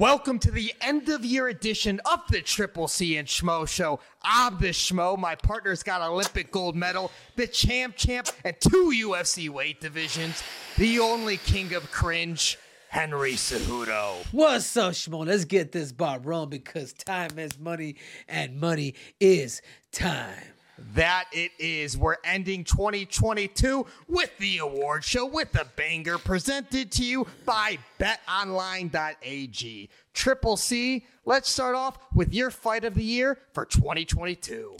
Welcome to the end of year edition of the Triple C and Schmo Show. I'm the Schmo. My partner's got Olympic gold medal, the champ, champ, and two UFC weight divisions. The only king of cringe, Henry Cejudo. What's up, Schmo? Let's get this bar rolling because time is money and money is time. That it is. We're ending 2022 with the award show with the banger presented to you by betonline.ag. Triple C, let's start off with your fight of the year for 2022.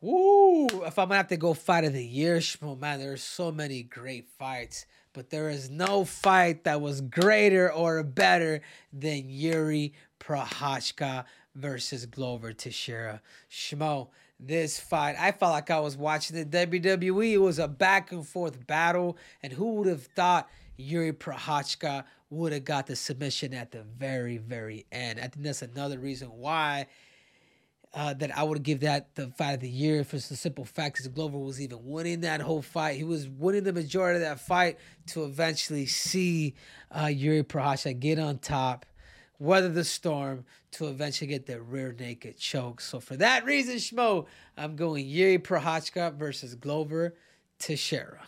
Woo! If I'm gonna have to go fight of the year, Schmo, man, there's so many great fights, but there is no fight that was greater or better than Yuri Prochazka versus Glover Teixeira. Schmo, this fight. I felt like I was watching the WWE. It was a back and forth battle, and who would have thought Yuri Prochazka would have got the submission at the very, very end? I think that's another reason why. Uh, that I would give that the fight of the year for the simple fact because Glover was even winning that whole fight. He was winning the majority of that fight to eventually see uh, Yuri Prochazka get on top weather the storm to eventually get the rear naked choke. So for that reason, Schmo, I'm going Yuri Prochazka versus Glover Teixeira.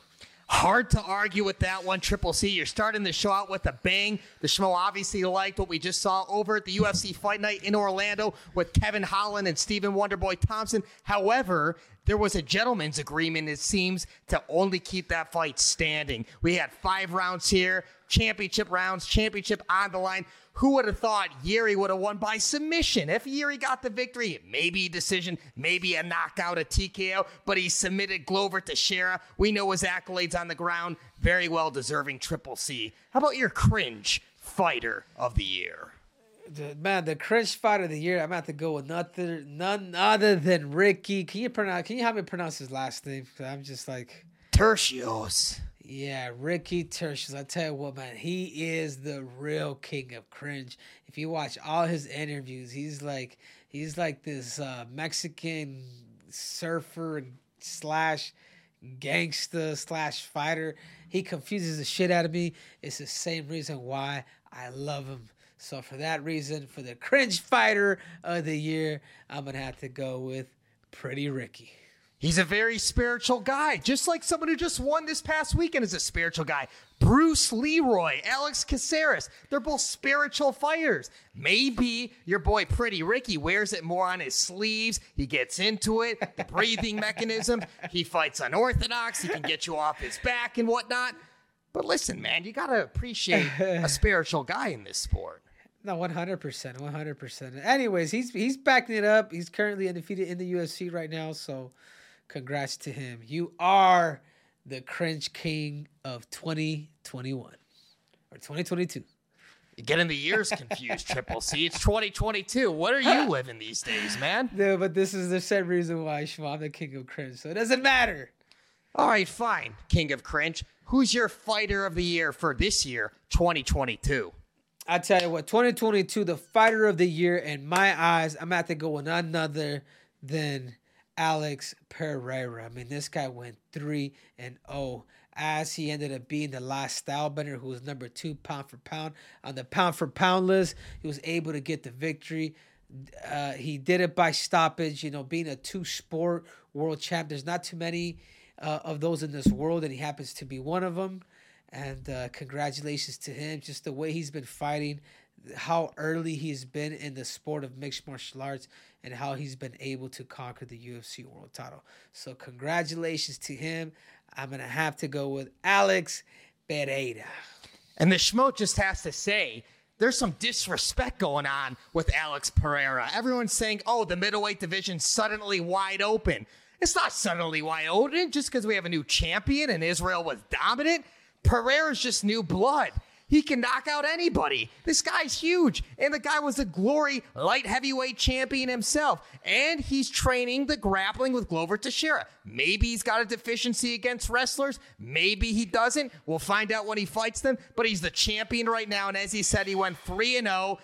Hard to argue with that one, Triple C. You're starting the show out with a bang. The Schmo obviously liked what we just saw over at the UFC Fight Night in Orlando with Kevin Holland and Stephen Wonderboy Thompson. However, there was a gentleman's agreement, it seems, to only keep that fight standing. We had five rounds here, championship rounds, championship on the line. Who would have thought Yuri would have won by submission? If Yuri got the victory, maybe decision, maybe a knockout, a TKO, but he submitted Glover Teixeira. We know his accolades on the ground. Very well deserving Triple C. How about your cringe fighter of the year? The, man, the cringe fighter of the year. I'm gonna have to go with nothing, none other than Ricky. Can you pronounce? Can you help me pronounce his last name? I'm just like Tercios. Yeah, Ricky Turcios. I tell you what, man, he is the real king of cringe. If you watch all his interviews, he's like he's like this uh, Mexican surfer slash gangster slash fighter. He confuses the shit out of me. It's the same reason why I love him. So for that reason, for the cringe fighter of the year, I'm gonna have to go with Pretty Ricky. He's a very spiritual guy, just like someone who just won this past weekend is a spiritual guy. Bruce Leroy, Alex Caceres, they're both spiritual fighters. Maybe your boy Pretty Ricky wears it more on his sleeves. He gets into it, the breathing mechanism. He fights unorthodox. He can get you off his back and whatnot. But listen, man, you got to appreciate a spiritual guy in this sport. No, one hundred percent, one hundred percent. Anyways, he's he's backing it up. He's currently undefeated in the UFC right now, so Congrats to him. You are the cringe king of 2021 or 2022. You're getting the years confused, Triple C. It's 2022. What are you living these days, man? No, but this is the same reason why I'm the king of cringe, so it doesn't matter. All right, fine, king of cringe. Who's your fighter of the year for this year, 2022? I tell you what, 2022, the fighter of the year in my eyes, I'm at to go with none other than Alex Pereira. I mean, this guy went 3 and 0 as he ended up being the last stylebender who was number two pound for pound on the pound for pound list. He was able to get the victory. Uh, he did it by stoppage. You know, being a two sport world champ, there's not too many uh, of those in this world, and he happens to be one of them. And uh, congratulations to him. Just the way he's been fighting, how early he's been in the sport of mixed martial arts and how he's been able to conquer the UFC world title. So congratulations to him. I'm gonna have to go with Alex Pereira. And the schmo just has to say, there's some disrespect going on with Alex Pereira. Everyone's saying, oh, the middleweight division suddenly wide open. It's not suddenly wide open just because we have a new champion and Israel was dominant. Pereira's just new blood. He can knock out anybody. This guy's huge. And the guy was a glory light heavyweight champion himself. And he's training the grappling with Glover Teixeira. Maybe he's got a deficiency against wrestlers. Maybe he doesn't. We'll find out when he fights them. But he's the champion right now. And as he said, he went 3 and 0.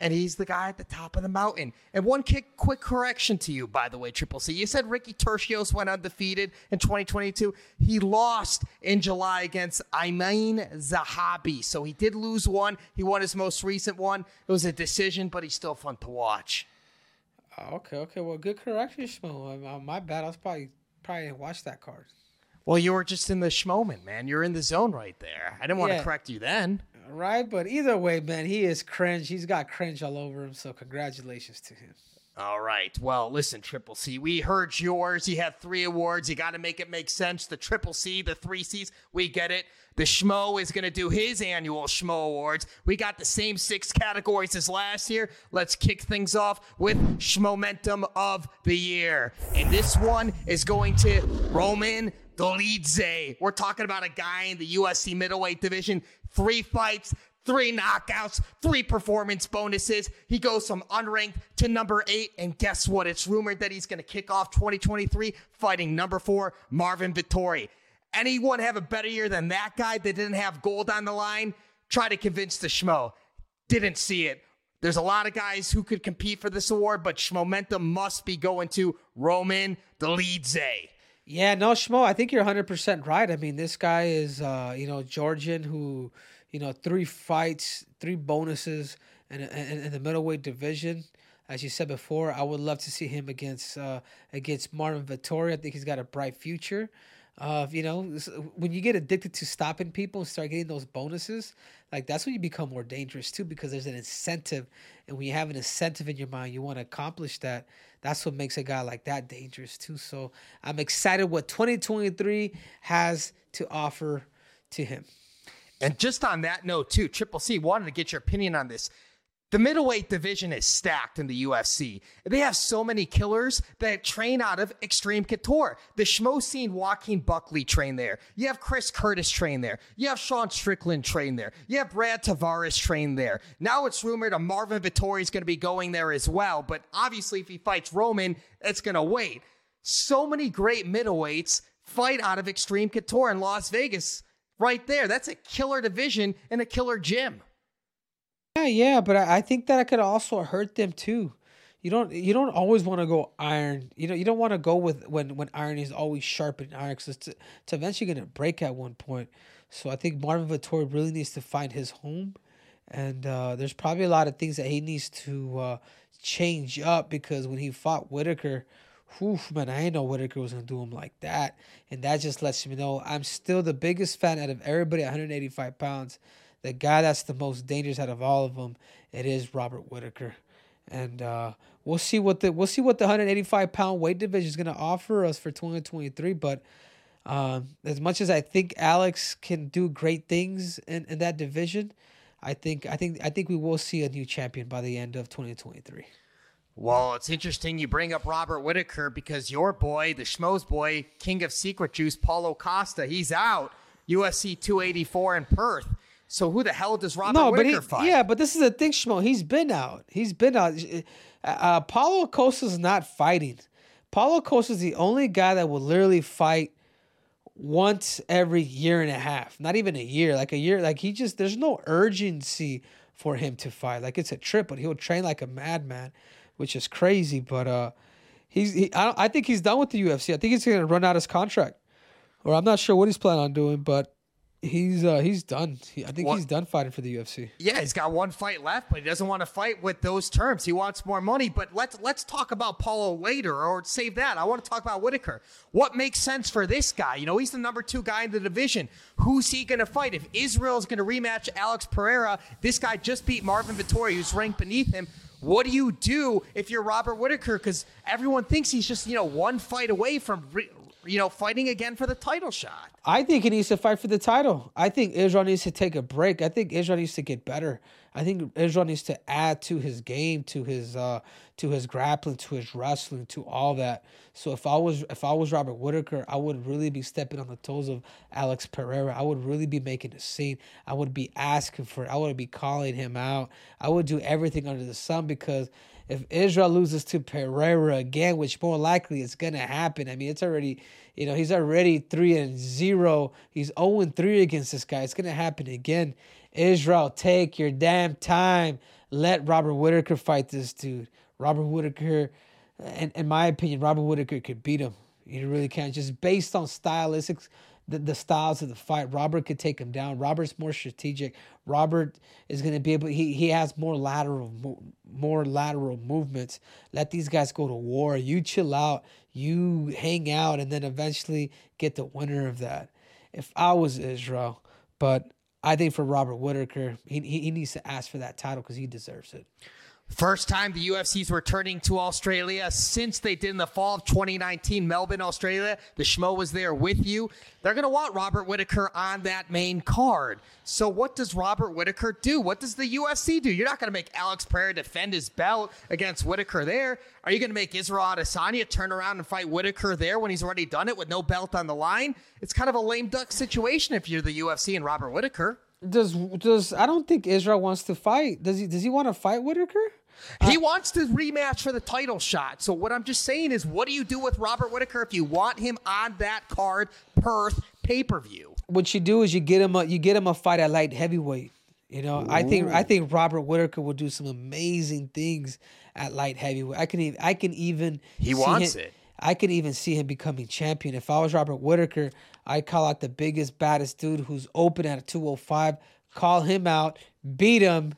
And he's the guy at the top of the mountain. And one quick, quick correction to you, by the way, Triple C. You said Ricky Turcios went undefeated in 2022. He lost in July against Aiemann Zahabi. So he did lose one. He won his most recent one. It was a decision, but he's still fun to watch. Oh, okay, okay. Well, good correction, Schmo. My bad. I was probably probably didn't watch that card. Well, you were just in the schmoment, man. You're in the zone right there. I didn't want Yeah. to correct you then. Right, but either way, man, he is cringe. He's got cringe all over him. So congratulations to him. All right. Well, listen, Triple C, we heard yours. You had three awards. You got to make it make sense. The Triple C, the three C's, we get it. The Schmo is going to do his annual Schmo Awards. We got the same six categories as last year. Let's kick things off with Schmomentum of the Year. And this one is going to Roman Dolidze. We're talking about a guy in the UFC middleweight division. Three fights, three knockouts, three performance bonuses. He goes from unranked to number eight. And guess what? It's rumored that he's going to kick off 2023 fighting number four, Marvin Vettori. Anyone have a better year than that guy that didn't have gold on the line? Try to convince the schmo. Didn't see it. There's a lot of guys who could compete for this award, but Schmomentum must be going to Roman Dolidze. Yeah, no, Schmo, I think you're 100% right. I mean, this guy is, uh, you know, Georgian who, you know, three fights, three bonuses in, in, in the middleweight division. As you said before, I would love to see him against uh, against Marvin Vettori. I think he's got a bright future. Uh, you know, when you get addicted to stopping people and start getting those bonuses, like that's when you become more dangerous too, because there's an incentive, and when you have an incentive in your mind, you want to accomplish that. That's what makes a guy like that dangerous too. So I'm excited what 2023 has to offer to him. And just on that note, too, Triple C wanted to get your opinion on this. The middleweight division is stacked in the UFC. They have so many killers that train out of Extreme Couture. The Schmo scene, Joaquin Buckley train there. You have Chris Curtis train there. You have Sean Strickland train there. You have Brad Tavares train there. Now it's rumored a Marvin Vettori is going to be going there as well. But obviously, if he fights Roman, it's going to wait. So many great middleweights fight out of Extreme Couture in Las Vegas. Right there. That's a killer division and a killer gym. Yeah, yeah, but I, I think that I could also hurt them too. You don't you don't always want to go iron. You know you don't want to go with when when iron is always sharp and iron because it's, it's eventually to break at one point. So I think Marvin Vettori really needs to find his home, and uh, there's probably a lot of things that he needs to uh, change up because when he fought Whittaker, whew, man, I didn't know Whittaker was gonna do him like that, and that just lets me know I'm still the biggest fan out of everybody at 185 pounds. The guy that's the most dangerous out of all of them, it is Robert Whittaker, and uh, we'll see what the we'll see what the 185 pound weight division is gonna offer us for 2023. But um, as much as I think Alex can do great things in, in that division, I think I think I think we will see a new champion by the end of 2023. Well, it's interesting you bring up Robert Whittaker because your boy, the Schmoes boy, king of secret juice, Paulo Costa, he's out. UFC 284 in Perth. So who the hell does Robert no, but he, fight? yeah, but this is the thing, Schmo. He's been out. He's been out. Uh, uh, Paulo Costa's not fighting. Paulo Costa's the only guy that will literally fight once every year and a half. Not even a year, like a year. Like he just there's no urgency for him to fight. Like it's a trip, but he'll train like a madman, which is crazy. But uh, he's he, I don't, I think he's done with the UFC. I think he's gonna run out his contract, or I'm not sure what he's planning on doing, but. He's uh he's done. He, I think What- he's done fighting for the UFC. Yeah, he's got one fight left, but he doesn't want to fight with those terms. He wants more money. But let's let's talk about Paulo later, or save that. I want to talk about Whittaker. What makes sense for this guy? You know, he's the number two guy in the division. Who's he going to fight? If Israel's going to rematch Alex Pereira, this guy just beat Marvin Vettori, who's ranked beneath him. What do you do if you're Robert Whittaker? Because everyone thinks he's just you know one fight away from re- you know fighting again for the title shot. I think he needs to fight for the title. I think Israel needs to take a break. I think Israel needs to get better. I think Israel needs to add to his game, to his uh, to his grappling, to his wrestling, to all that. So if I was if I was Robert Whittaker, I would really be stepping on the toes of Alex Pereira. I would really be making a scene. I would be asking for it. I would be calling him out. I would do everything under the sun because if Israel loses to Pereira again, which more likely is gonna happen, I mean it's already you know he's already three and zero. He's zero and three against this guy. It's gonna happen again. Israel, take your damn time. Let Robert Whittaker fight this dude. Robert Whittaker, in, in my opinion, Robert Whittaker could beat him. You really can't Just based on stylistics, the, the styles of the fight, Robert could take him down. Robert's more strategic. Robert is going to be able. He he has more lateral, more, more lateral movements. Let these guys go to war. You chill out. You hang out, and then eventually get the winner of that. If I was Israel, but I think for Robert Whittaker, he he, he needs to ask for that title because he deserves it. First time the UFC's returning to Australia since they did in the fall of 2019, Melbourne, Australia. The Schmo was there with you. They're going to want Robert Whittaker on that main card. So, what does Robert Whittaker do? What does the UFC do? You're not going to make Alex Pereira defend his belt against Whittaker there. Are you going to make Israel Adesanya turn around and fight Whittaker there when he's already done it with no belt on the line? It's kind of a lame duck situation if you're the UFC and Robert Whittaker. Does does I don't think Israel wants to fight. Does he does he want to fight Whittaker? He uh, wants to rematch for the title shot. So what I'm just saying is, what do you do with Robert Whittaker if you want him on that card Perth pay per view? What you do is you get him a you get him a fight at light heavyweight. You know, Ooh. I think I think Robert Whittaker will do some amazing things at light heavyweight. I can even I can even he wants him, it. I could even see him becoming champion. If I was Robert Whittaker, I'd call out the biggest, baddest dude who's open at a 205, call him out, beat him,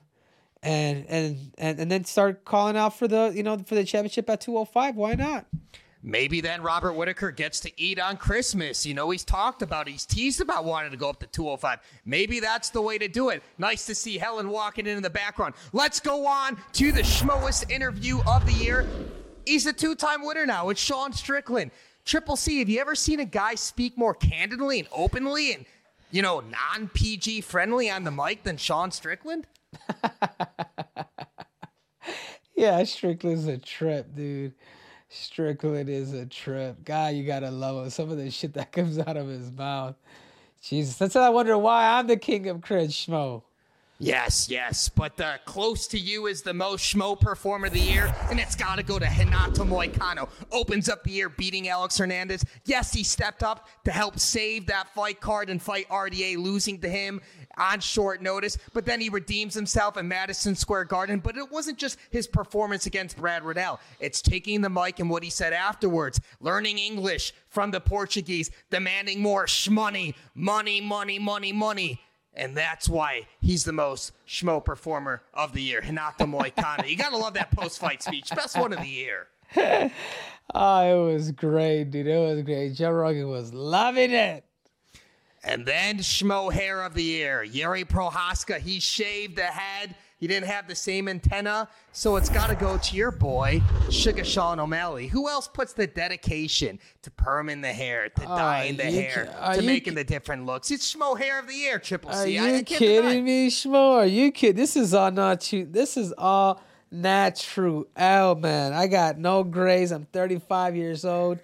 and and and and then start calling out for the you know for the championship at 205 why not Maybe then Robert Whittaker gets to eat on Christmas. You know, he's talked about, he's teased about wanting to go up to 205. Maybe that's the way to do it. Nice to see Helen walking in in the background. Let's go on to the Schmoest interview of the year. He's a two time winner now. It's Sean Strickland. Triple C, have you ever seen a guy speak more candidly and openly and, you know, non PG friendly on the mic than Sean Strickland? yeah, Strickland's a trip, dude. Strickland is a trip. God, you gotta love him. Some of the shit that comes out of his mouth. Jesus, that's why I wonder why I'm the king of cringe schmo. Yes, yes, but uh, close to you is the most schmo performer of the year, and it's got to go to Renato Moicano. Opens up the year beating Alex Hernandez. Yes, he stepped up to help save that fight card and fight RDA, losing to him on short notice, but then he redeems himself in Madison Square Garden. But it wasn't just his performance against Brad Riddell. It's taking the mic and what he said afterwards, learning English from the Portuguese, demanding more shmoney, money, money, money, money. And that's why he's the most schmo performer of the year, Renato Moicano. you gotta love that post-fight speech. Best one of the year. oh, it was great, dude. It was great. Joe Rogan was loving it. And then Schmo Hair of the Year, Yuri Prochazka. He shaved the head. He didn't have the same antenna, so it's got to go to your boy, Sugar Sean O'Malley. Who else puts the dedication to perming the hair, to uh, dyeing the hair, to making the different looks? It's Schmo Hair of the Year, Triple C. Are you I, kidding me, Schmo? Are you kidding? This is all not you. This is all natural. Oh man, I got no grays. I'm 35 years old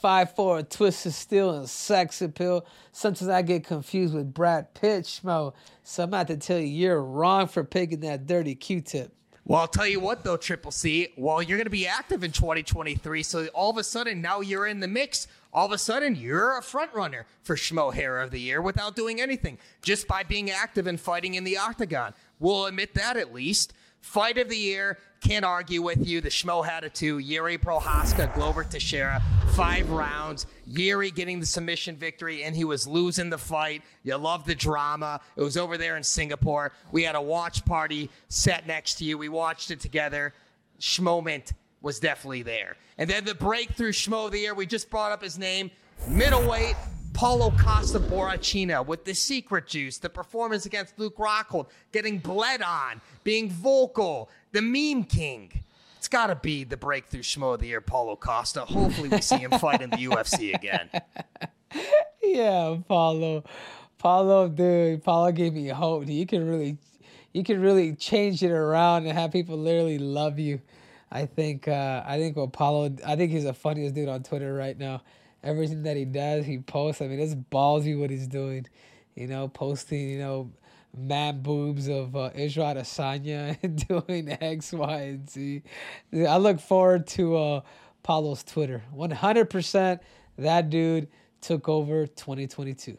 five four, twisted steel, and sex appeal. Sometimes I get confused with Brad Pitt, schmo. So I'm about to tell you, you're wrong for picking that dirty Q-tip. Well, I'll tell you what, though, Triple C. Well, you're going to be active in 2023, so all of a sudden now you're in the mix. All of a sudden, you're a front runner for Schmo Hair of the Year without doing anything, just by being active and fighting in the octagon. We'll admit that at least. Fight of the year, can't argue with you. The Schmo had it too. Yuri Prochazka, Glover Teixeira, five rounds. Yuri getting the submission victory, and he was losing the fight. You love the drama. It was over there in Singapore. We had a watch party set next to you. We watched it together. Schmoment was definitely there. And then the breakthrough Schmo of the year, we just brought up his name, middleweight Paulo Costa Borrachinha with the secret juice, the performance against Luke Rockhold, getting bled on, being vocal, the meme king. It's got to be the breakthrough schmo of the year, Paulo Costa. Hopefully, we see him fight in the UFC again. Yeah, Paulo. Paulo, dude, Paulo gave me hope. You can really, you can really change it around and have people literally love you. I think, uh, I think what Paulo, I think he's the funniest dude on Twitter right now everything that he does, he posts. I mean, it's ballsy what he's doing. You know, posting, you know, mad boobs of uh, Israel Adesanya and doing X, Y, and Z. I look forward to uh, Paulo's Twitter. 100% that dude took over 2022.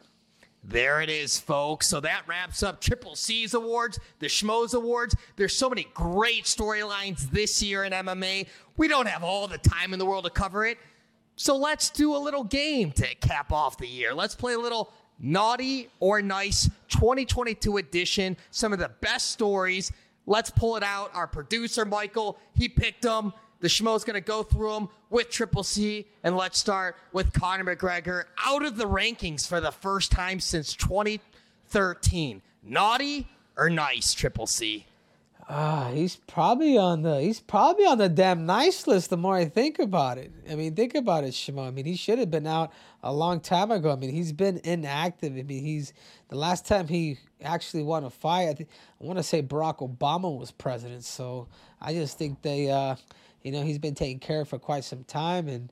There it is, folks. So that wraps up Triple C's awards, the Schmoes awards. There's so many great storylines this year in MMA. We don't have all the time in the world to cover it. So let's do a little game to cap off the year. Let's play a little naughty or nice 2022 edition. Some of the best stories. Let's pull it out. Our producer, Michael, he picked them. The Schmo's going to go through them with Triple C. And let's start with Conor McGregor out of the rankings for the first time since 2013. Naughty or nice, Triple C? Ah, he's probably on the he's probably on the damn nice list. The more I think about it, I mean, think about it, Shimo. I mean, he should have been out a long time ago. I mean, he's been inactive. I mean, he's the last time he actually won a fight. I think I want to say Barack Obama was president. So I just think they, uh, you know, he's been taken care of for quite some time, and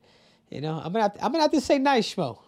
you know, I'm gonna to, I'm gonna have to say nice, Schmo.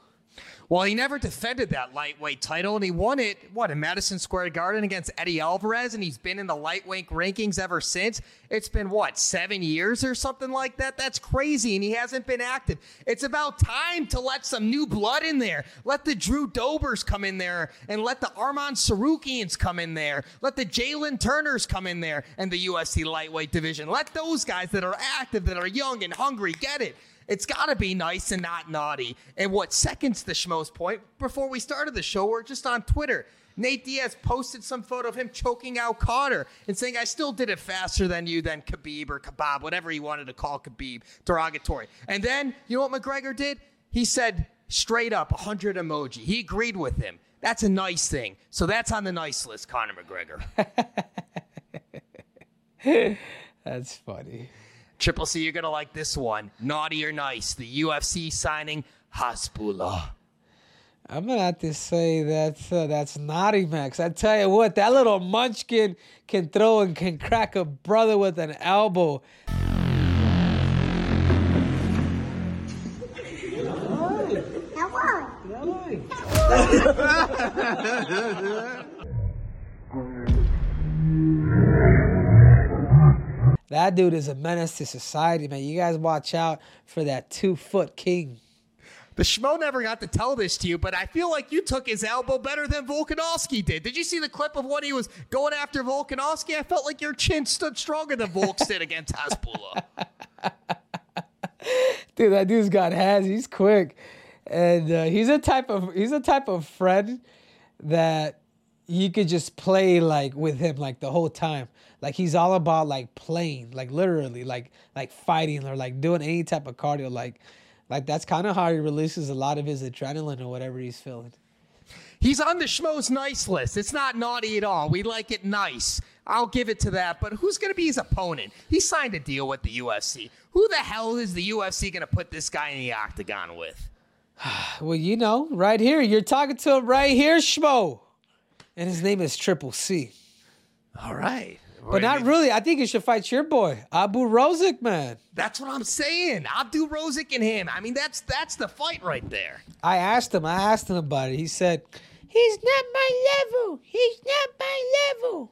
Well, he never defended that lightweight title, and he won it, what, in Madison Square Garden against Eddie Alvarez, and he's been in the lightweight rankings ever since. It's been, what, seven years or something like that? That's crazy, and he hasn't been active. It's about time to let some new blood in there. Let the Drew Dobers come in there, and let the Arman Tsarukyan's come in there. Let the Jalen Turners come in there, and the UFC lightweight division. Let those guys that are active, that are young and hungry, get it. It's got to be nice and not naughty. And what seconds the Schmo's point, before we started the show, we're just on Twitter. Nate Diaz posted some photo of him choking out Conor and saying, I still did it faster than you, than Khabib or Kebab, whatever he wanted to call Khabib, derogatory. And then, you know what McGregor did? He said straight up 100 emoji. He agreed with him. That's a nice thing. So that's on the nice list, Conor McGregor. That's funny. Triple C, you're going to like this one. Naughty or nice, the UFC signing Hasbulla. I'm gonna have to say that's uh, that's naughty, Max. I tell you what, that little munchkin can throw and can crack a brother with an elbow. That dude is a menace to society, man. You guys watch out for that two foot king. The Schmo never got to tell this to you, but I feel like you took his elbow better than Volkanovski did. Did you see the clip of when he was going after Volkanovski? I felt like your chin stood stronger than Volk did against Hasbulla. Dude, that dude's got hands. He's quick, and uh, he's a type of he's a type of friend that you could just play like with him like the whole time. Like he's all about like playing, like literally, like like fighting or like doing any type of cardio. Like like that's kind of how he releases a lot of his adrenaline or whatever he's feeling. He's on the Schmo's nice list. It's not naughty at all. We like it nice. I'll give it to that. But who's going to be his opponent? He signed a deal with the UFC. Who the hell is the UFC going to put this guy in the octagon with? Well, you know, right here, you're talking to him right here, Schmo, and his name is Triple C. All right. But not really. I think you should fight your boy, Abdu Rozik, man. That's what I'm saying. Abdu Rozik and him. I mean, that's that's the fight right there. I asked him. I asked him about it. He said, "He's not my level. He's not my level."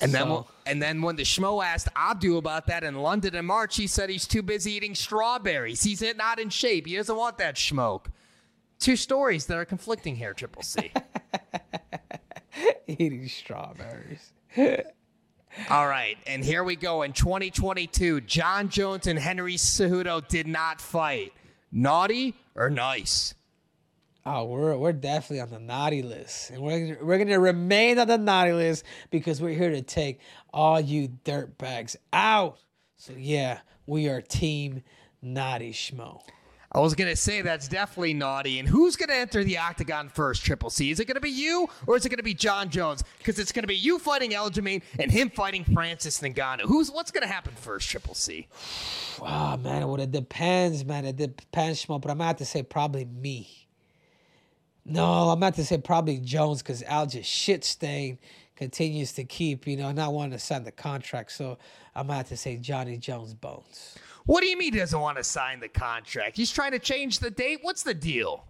And then, So- and then when the Schmo asked Abdu about that in London in March, he said he's too busy eating strawberries. He's not in shape. He doesn't want that smoke. Two stories that are conflicting here, Triple C. eating strawberries. All right, and here we go. In 2022, Jon Jones and Henry Cejudo did not fight. Naughty or nice? Oh, we're we're definitely on the naughty list, and we're we're gonna remain on the naughty list because we're here to take all you dirt bags out. So yeah, we are team naughty schmo. I was gonna say that's definitely naughty. And who's gonna enter the octagon first, Triple C? Is it gonna be you or is it gonna be Jon Jones? Because it's gonna be you fighting Aljamain and him fighting Francis Ngannou. Who's what's gonna happen first, Triple C? Oh man, well it depends, man. It depends, schmo. But I'm have to say probably me. No, I'm about to say probably Jones because Al just shit stain continues to keep, you know, not wanting to sign the contract. So I'm have to say Johnny Jones Bones. What do you mean he doesn't want to sign the contract? He's trying to change the date. What's the deal?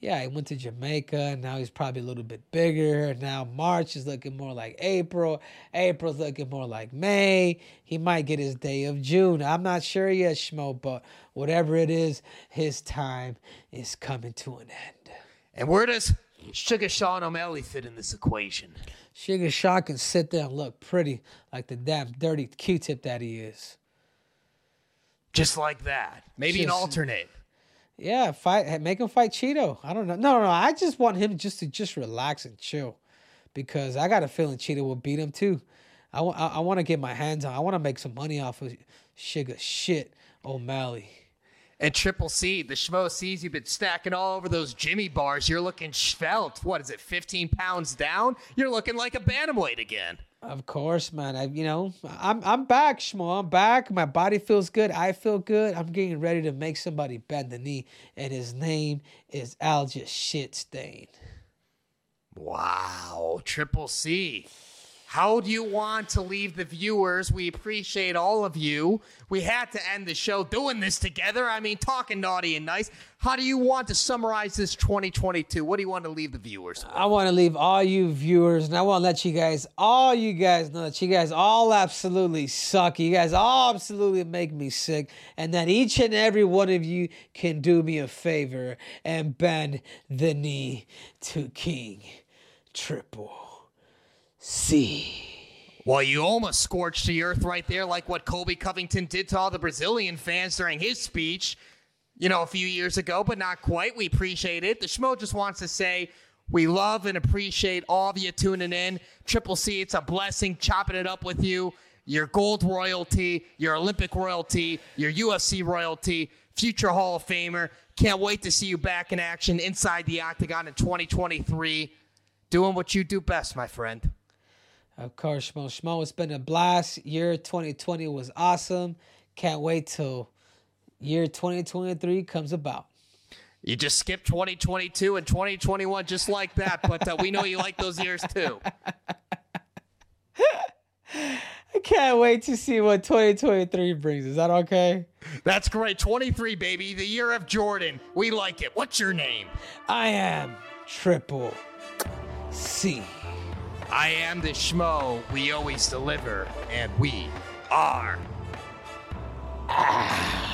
Yeah, he went to Jamaica. and Now he's probably a little bit bigger. Now March is looking more like April. April's looking more like May. He might get his day of June. I'm not sure yet, Schmo, but whatever it is, his time is coming to an end. And where does Sugar Sean O'Malley fit in this equation? Sugar Sean can sit there and look pretty like the damn dirty Q-tip that he is. Just like that. Maybe an alternate. Yeah, fight. Make him fight Chito. I don't know. No, no, no. I just want him just to just relax and chill, because I got a feeling Chito will beat him too. I want. I, I want to get my hands on. I want to make some money off of Sugar shit O'Malley. And Triple C, the Schmo C's you've been stacking all over those Jimmy bars. You're looking svelte. What is it, 15 pounds down? You're looking like a bantamweight again. Of course, man. I, you know, I'm I'm back, Schmo. I'm back. My body feels good. I feel good. I'm getting ready to make somebody bend the knee, and his name is Alja Shitstain. Wow, Triple C. How do you want to leave the viewers? We appreciate all of you. We had to end the show doing this together. I mean, talking naughty and nice. How do you want to summarize this 2022? What do you want to leave the viewers with? I want to leave all you viewers, and I want to let you guys, all you guys, know that you guys all absolutely suck. You guys all absolutely make me sick, and that each and every one of you can do me a favor and bend the knee to King Triple C. Well, you almost scorched the earth right there, like what Colby Covington did to all the Brazilian fans during his speech, you know, a few years ago, but not quite. We appreciate it. The Schmo just wants to say we love and appreciate all of you tuning in. Triple C, it's a blessing chopping it up with you. Your gold royalty, your Olympic royalty, your UFC royalty, future Hall of Famer. Can't wait to see you back in action inside the octagon in 2023. Doing what you do best, my friend. Of course, Schmo. Schmo, it's been a blast. Year 2020 was awesome. Can't wait till year 2023 comes about. You just skipped 2022 and 2021 just like that, but uh, we know you like those years too. I can't wait to see what 2023 brings. Is that okay? That's great. 23, baby, the year of Jordan. We like it. What's your name? I am Triple C. I am the schmo we always deliver, and we are. Ah.